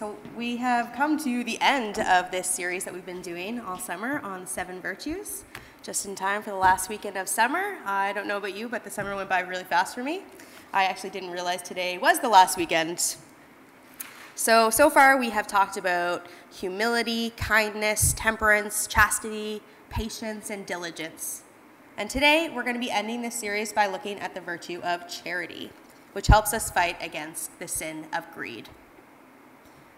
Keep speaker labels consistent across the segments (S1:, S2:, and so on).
S1: So, we have come to the end of this series that we've been doing all summer on seven virtues, just in time for the last weekend of summer. I don't know about you, but the summer went by really fast for me. I actually didn't realize today was the last weekend. So, so far we have talked about humility, kindness, temperance, chastity, patience, and diligence. And today we're going to be ending this series by looking at the virtue of charity, which helps us fight against the sin of greed.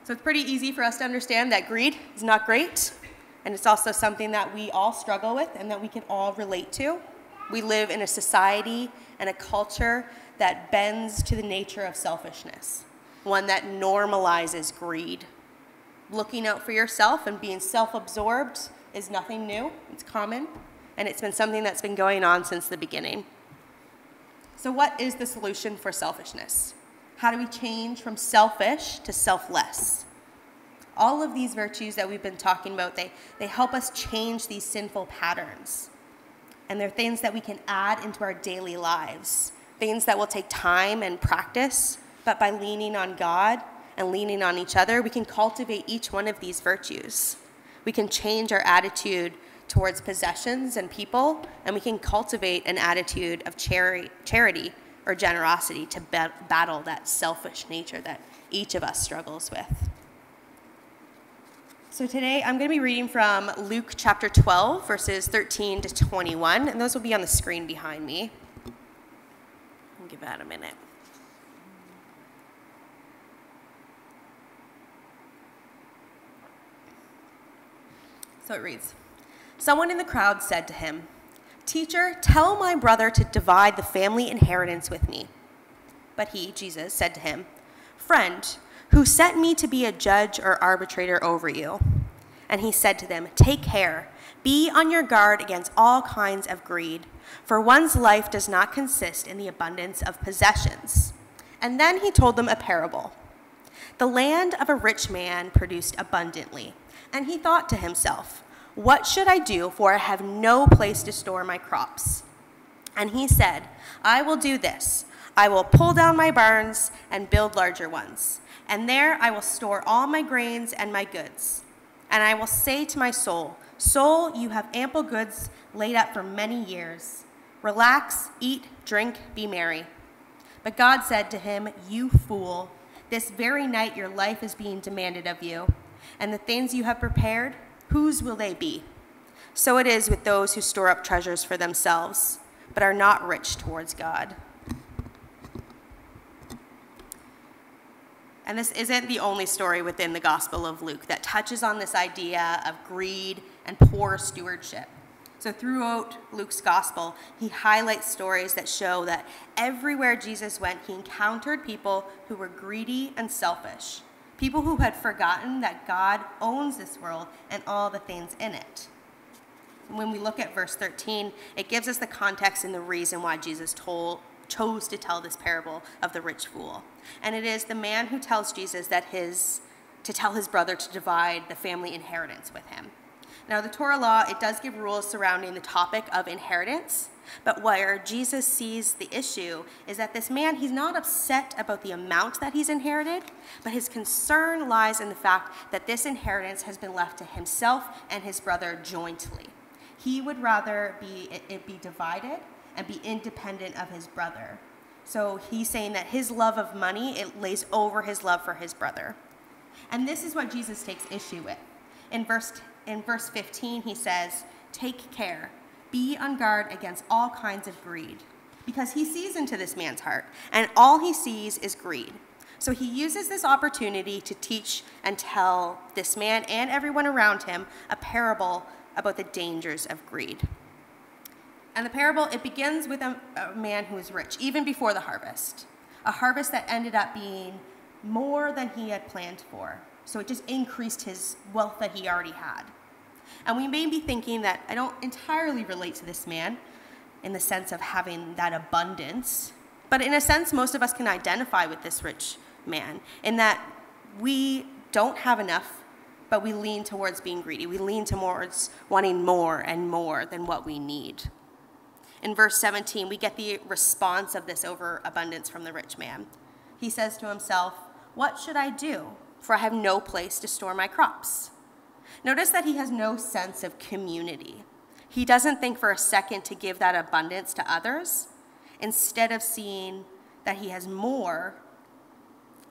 S1: So it's pretty easy for us to understand that greed is not great, and it's also something that we all struggle with and that we can all relate to. We live in a society and a culture that bends to the nature of selfishness, one that normalizes greed. Looking out for yourself and being self absorbed is nothing new, it's common, and it's been something that's been going on since the beginning. So, what is the solution for selfishness? How do we change from selfish to selfless? All of these virtues that we've been talking about, they, they help us change these sinful patterns. And they're things that we can add into our daily lives, things that will take time and practice, but by leaning on God and leaning on each other, we can cultivate each one of these virtues. We can change our attitude towards possessions and people, and we can cultivate an attitude of chari- charity or generosity to battle that selfish nature that each of us struggles with. So today I'm going to be reading from Luke chapter 12, verses 13 to 21, and those will be on the screen behind me. I'll give that a minute. So it reads Someone in the crowd said to him, Teacher, tell my brother to divide the family inheritance with me. But he, Jesus, said to him, Friend, who sent me to be a judge or arbitrator over you? And he said to them, Take care, be on your guard against all kinds of greed, for one's life does not consist in the abundance of possessions. And then he told them a parable. The land of a rich man produced abundantly, and he thought to himself, what should I do, for I have no place to store my crops? And he said, I will do this. I will pull down my barns and build larger ones, and there I will store all my grains and my goods. And I will say to my soul, Soul, you have ample goods laid up for many years. Relax, eat, drink, be merry. But God said to him, You fool, this very night your life is being demanded of you, and the things you have prepared, whose will they be? So it is with those who store up treasures for themselves, but are not rich towards God. And this isn't the only story within the Gospel of Luke that touches on this idea of greed and poor stewardship. So, throughout Luke's Gospel, he highlights stories that show that everywhere Jesus went, he encountered people who were greedy and selfish people who had forgotten that God owns this world and all the things in it. When we look at verse 13, it gives us the context and the reason why Jesus told, chose to tell this parable of the rich fool. And it is the man who tells Jesus that his to tell his brother to divide the family inheritance with him. Now, the Torah law, it does give rules surrounding the topic of inheritance, but where Jesus sees the issue is that this man, he's not upset about the amount that he's inherited, but his concern lies in the fact that this inheritance has been left to himself and his brother jointly. He would rather be, it, it be divided and be independent of his brother. So he's saying that his love of money, it lays over his love for his brother. And this is what Jesus takes issue with. In verse, in verse 15, he says, Take care be on guard against all kinds of greed, because he sees into this man's heart, and all he sees is greed. So he uses this opportunity to teach and tell this man and everyone around him a parable about the dangers of greed. And the parable, it begins with a, a man who is rich, even before the harvest. A harvest that ended up being more than he had planned for. So it just increased his wealth that he already had. And we may be thinking that I don't entirely relate to this man in the sense of having that abundance, but in a sense, most of us can identify with this rich man in that we don't have enough, but we lean towards being greedy. We lean towards wanting more and more than what we need. In verse 17, we get the response of this overabundance from the rich man. He says to himself, What should I do? For I have no place to store my crops. Notice that he has no sense of community. He doesn't think for a second to give that abundance to others. Instead of seeing that he has more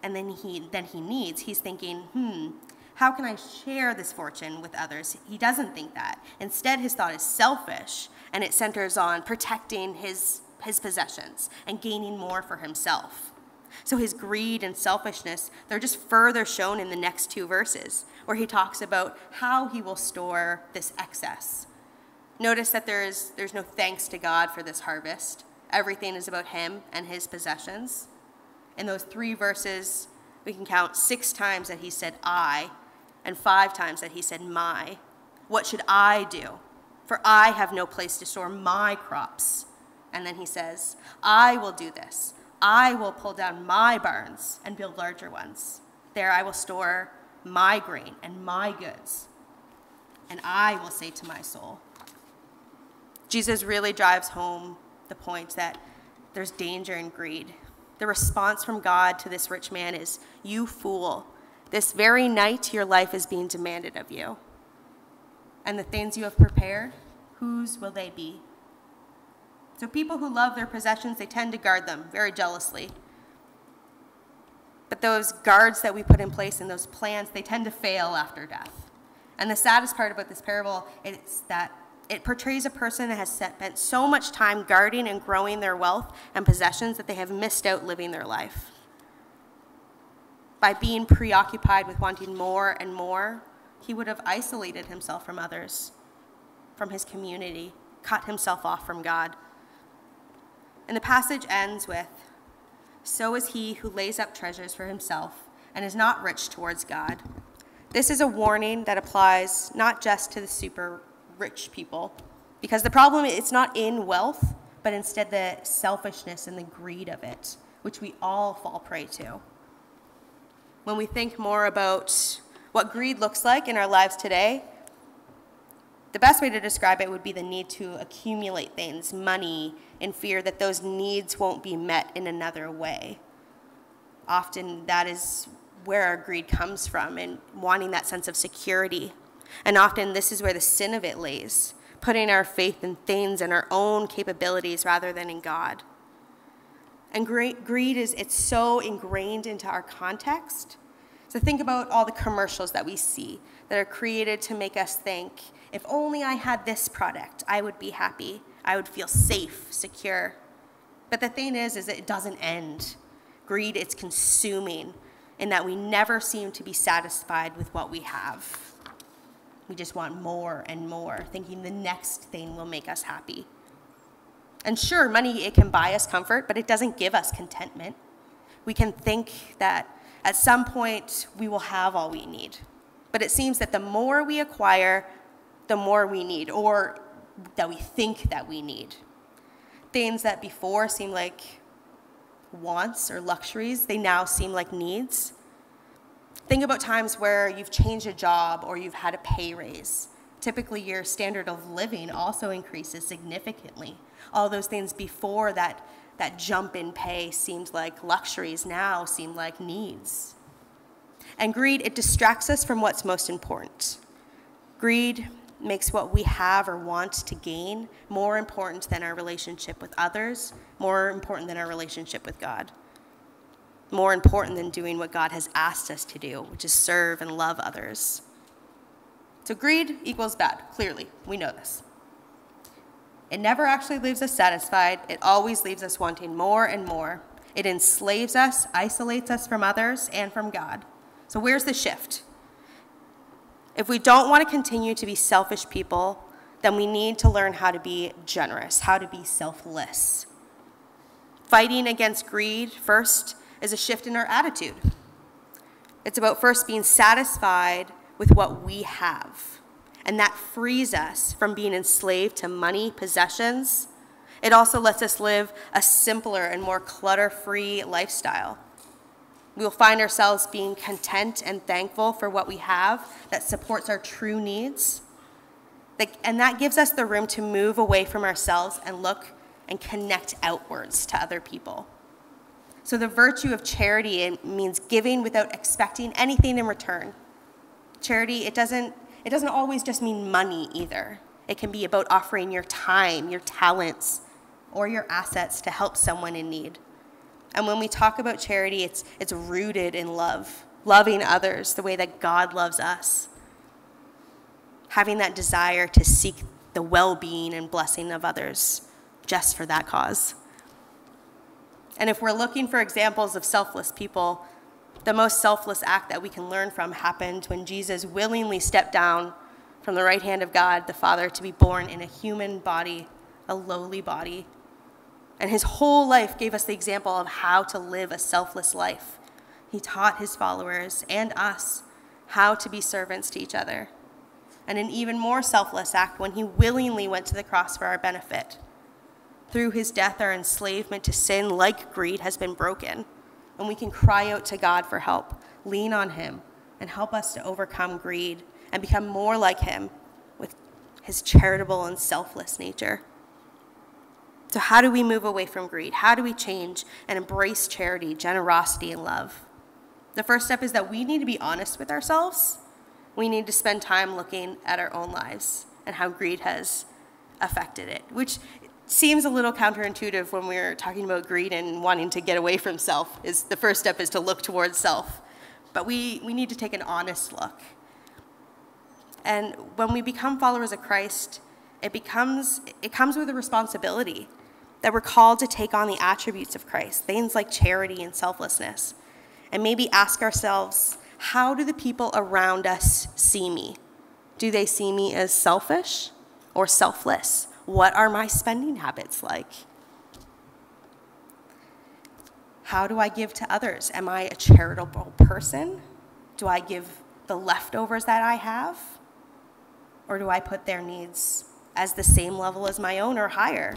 S1: and then he than he needs, he's thinking, hmm, how can I share this fortune with others? He doesn't think that. Instead, his thought is selfish and it centers on protecting his, his possessions and gaining more for himself. So his greed and selfishness, they're just further shown in the next two verses, where he talks about how he will store this excess. Notice that there is, there's no thanks to God for this harvest. Everything is about him and his possessions. In those three verses, we can count six times that he said, I, and five times that he said, My. What should I do? For I have no place to store my crops. And then he says, I will do this. I will pull down my barns and build larger ones. There I will store my grain and my goods. And I will say to my soul, Jesus really drives home the point that there's danger in greed. The response from God to this rich man is, You fool, this very night your life is being demanded of you. And the things you have prepared, whose will they be? So people who love their possessions, they tend to guard them very jealously. But those guards that we put in place and those plans, they tend to fail after death. And the saddest part about this parable is that it portrays a person that has spent so much time guarding and growing their wealth and possessions that they have missed out living their life. By being preoccupied with wanting more and more, he would have isolated himself from others, from his community, cut himself off from God. And the passage ends with So is he who lays up treasures for himself and is not rich towards God. This is a warning that applies not just to the super rich people, because the problem is not in wealth, but instead the selfishness and the greed of it, which we all fall prey to. When we think more about what greed looks like in our lives today, the best way to describe it would be the need to accumulate things, money, in fear that those needs won't be met in another way. Often that is where our greed comes from and wanting that sense of security. And often this is where the sin of it lays, putting our faith in things and our own capabilities rather than in God. And greed is it's so ingrained into our context. So think about all the commercials that we see that are created to make us think if only I had this product, I would be happy. I would feel safe, secure. But the thing is, is it doesn't end. Greed, it's consuming in that we never seem to be satisfied with what we have. We just want more and more, thinking the next thing will make us happy. And sure, money, it can buy us comfort, but it doesn't give us contentment. We can think that at some point we will have all we need. But it seems that the more we acquire, the more we need, or that we think that we need. Things that before seemed like wants or luxuries, they now seem like needs. Think about times where you've changed a job or you've had a pay raise. Typically, your standard of living also increases significantly. All those things before that, that jump in pay seemed like luxuries now seem like needs. And greed, it distracts us from what's most important. Greed makes what we have or want to gain more important than our relationship with others, more important than our relationship with God, more important than doing what God has asked us to do, which is serve and love others. So, greed equals bad, clearly. We know this. It never actually leaves us satisfied, it always leaves us wanting more and more. It enslaves us, isolates us from others and from God. So, where's the shift? If we don't want to continue to be selfish people, then we need to learn how to be generous, how to be selfless. Fighting against greed, first, is a shift in our attitude. It's about first being satisfied with what we have. And that frees us from being enslaved to money, possessions. It also lets us live a simpler and more clutter free lifestyle. We will find ourselves being content and thankful for what we have that supports our true needs. And that gives us the room to move away from ourselves and look and connect outwards to other people. So the virtue of charity means giving without expecting anything in return. Charity, it doesn't, it doesn't always just mean money either. It can be about offering your time, your talents, or your assets to help someone in need. And when we talk about charity, it's, it's rooted in love, loving others the way that God loves us, having that desire to seek the well being and blessing of others just for that cause. And if we're looking for examples of selfless people, the most selfless act that we can learn from happened when Jesus willingly stepped down from the right hand of God the Father to be born in a human body, a lowly body. And his whole life gave us the example of how to live a selfless life. He taught his followers and us how to be servants to each other. And an even more selfless act when he willingly went to the cross for our benefit. Through his death, our enslavement to sin, like greed, has been broken and we can cry out to God for help, lean on Him, and help us to overcome greed and become more like Him with His charitable and selfless nature. So, how do we move away from greed? How do we change and embrace charity, generosity, and love? The first step is that we need to be honest with ourselves. We need to spend time looking at our own lives and how greed has affected it, which seems a little counterintuitive when we're talking about greed and wanting to get away from self is the first step is to look towards self. But we, we need to take an honest look. And when we become followers of christ it becomes it comes with a responsibility that we're called to take on the attributes of christ things like charity and selflessness and maybe ask ourselves how do the people around us see me? Do they see me as selfish or selfless what are my spending habits like? How do I give to others? Am I a charitable person? Do I give the leftovers that I have? Or do I put their needs as the same level as my own or higher?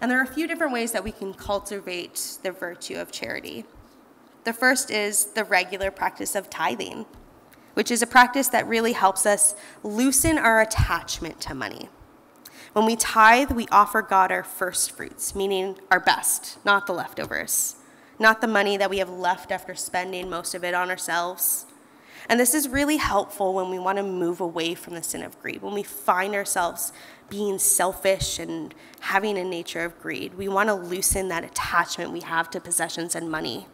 S1: And there are a few different ways that we can cultivate the virtue of charity. The first is the regular practice of tithing, which is a practice that really helps us loosen our attachment to money. When we tithe, we offer God our first fruits, meaning our best, not the leftovers, not the money that we have left after spending most of it on ourselves. And this is really helpful when we want to move away from the sin of greed, when we find ourselves being selfish and having a nature of greed. We want to loosen that attachment we have to possessions and money.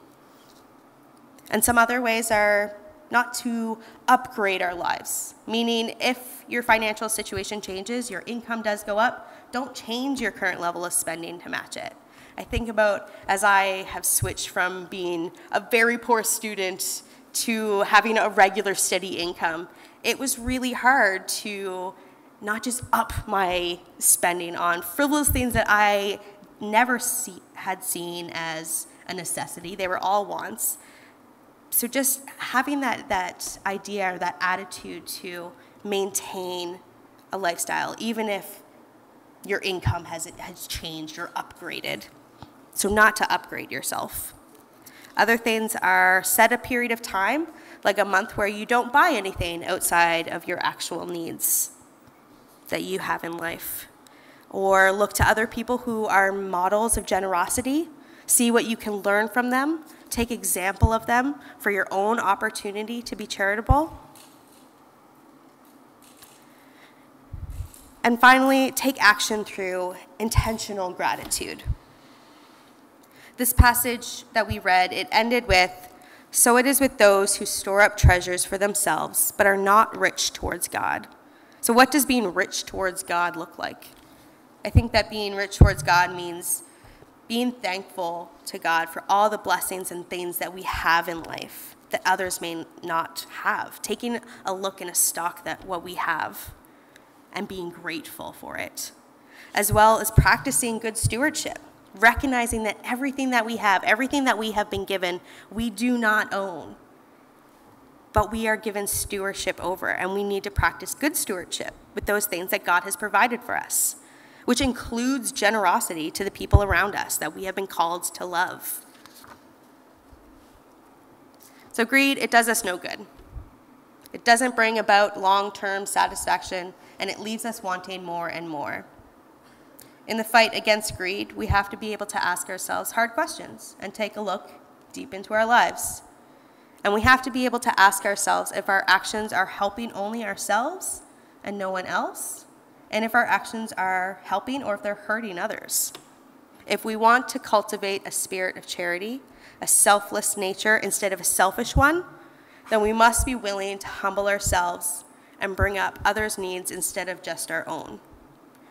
S1: And some other ways are not to upgrade our lives. Meaning, if your financial situation changes, your income does go up, don't change your current level of spending to match it. I think about as I have switched from being a very poor student to having a regular steady income, it was really hard to not just up my spending on frivolous things that I never see, had seen as a necessity. They were all wants so just having that, that idea or that attitude to maintain a lifestyle, even if your income has, has changed or upgraded. So not to upgrade yourself. Other things are set a period of time, like a month where you don't buy anything outside of your actual needs that you have in life. Or look to other people who are models of generosity, see what you can learn from them, take example of them for your own opportunity to be charitable. And finally, take action through intentional gratitude. This passage that we read, it ended with, So it is with those who store up treasures for themselves, but are not rich towards God. So, what does being rich towards God look like? I think that being rich towards God means being thankful to God for all the blessings and things that we have in life that others may not have, taking a look and a stock that what we have and being grateful for it, as well as practicing good stewardship, recognizing that everything that we have, everything that we have been given, we do not own. But we are given stewardship over, and we need to practice good stewardship with those things that God has provided for us which includes generosity to the people around us that we have been called to love. So, greed, it does us no good. It doesn't bring about long term satisfaction, and it leaves us wanting more and more. In the fight against greed, we have to be able to ask ourselves hard questions and take a look deep into our lives. And we have to be able to ask ourselves if our actions are helping only ourselves and no one else, and if our actions are helping or if they're hurting others. If we want to cultivate a spirit of charity, a selfless nature instead of a selfish one, then we must be willing to humble ourselves and bring up others' needs instead of just our own.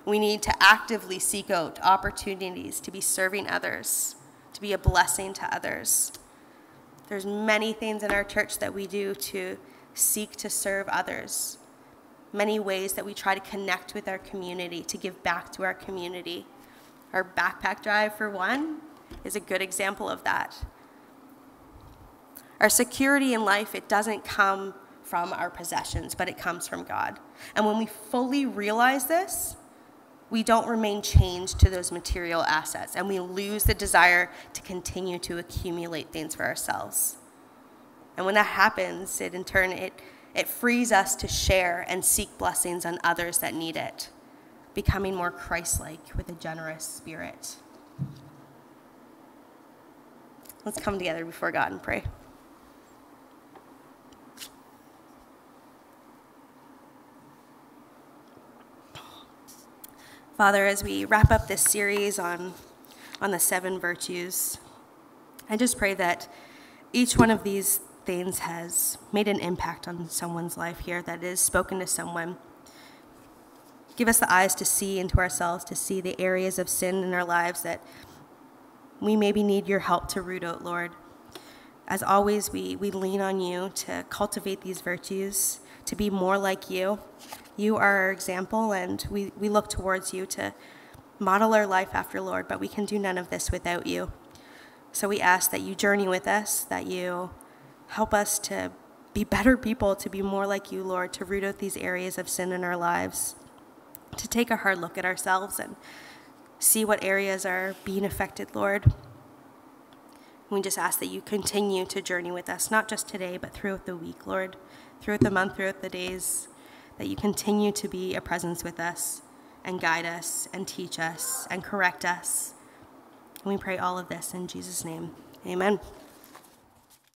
S1: We need to actively seek out opportunities to be serving others, to be a blessing to others. There's many things in our church that we do to seek to serve others. Many ways that we try to connect with our community, to give back to our community. Our backpack drive, for one, is a good example of that. Our security in life, it doesn't come from our possessions, but it comes from God. And when we fully realize this, we don't remain chained to those material assets and we lose the desire to continue to accumulate things for ourselves. And when that happens, it in turn it it frees us to share and seek blessings on others that need it, becoming more Christ-like with a generous spirit. Let's come together before God and pray. Father, as we wrap up this series on, on the seven virtues, I just pray that each one of these things has made an impact on someone's life here, that is spoken to someone. Give us the eyes to see into ourselves, to see the areas of sin in our lives that we maybe need your help to root out, Lord. As always, we, we lean on you to cultivate these virtues, to be more like you, you are our example, and we, we look towards you to model our life after Lord, but we can do none of this without you. So we ask that you journey with us, that you help us to be better people, to be more like you, Lord, to root out these areas of sin in our lives, to take a hard look at ourselves and see what areas are being affected, Lord. We just ask that you continue to journey with us, not just today, but throughout the week, Lord, throughout the month, throughout the days that you continue to be a presence with us and guide us and teach us and correct us. And we pray all of this in Jesus' name. Amen.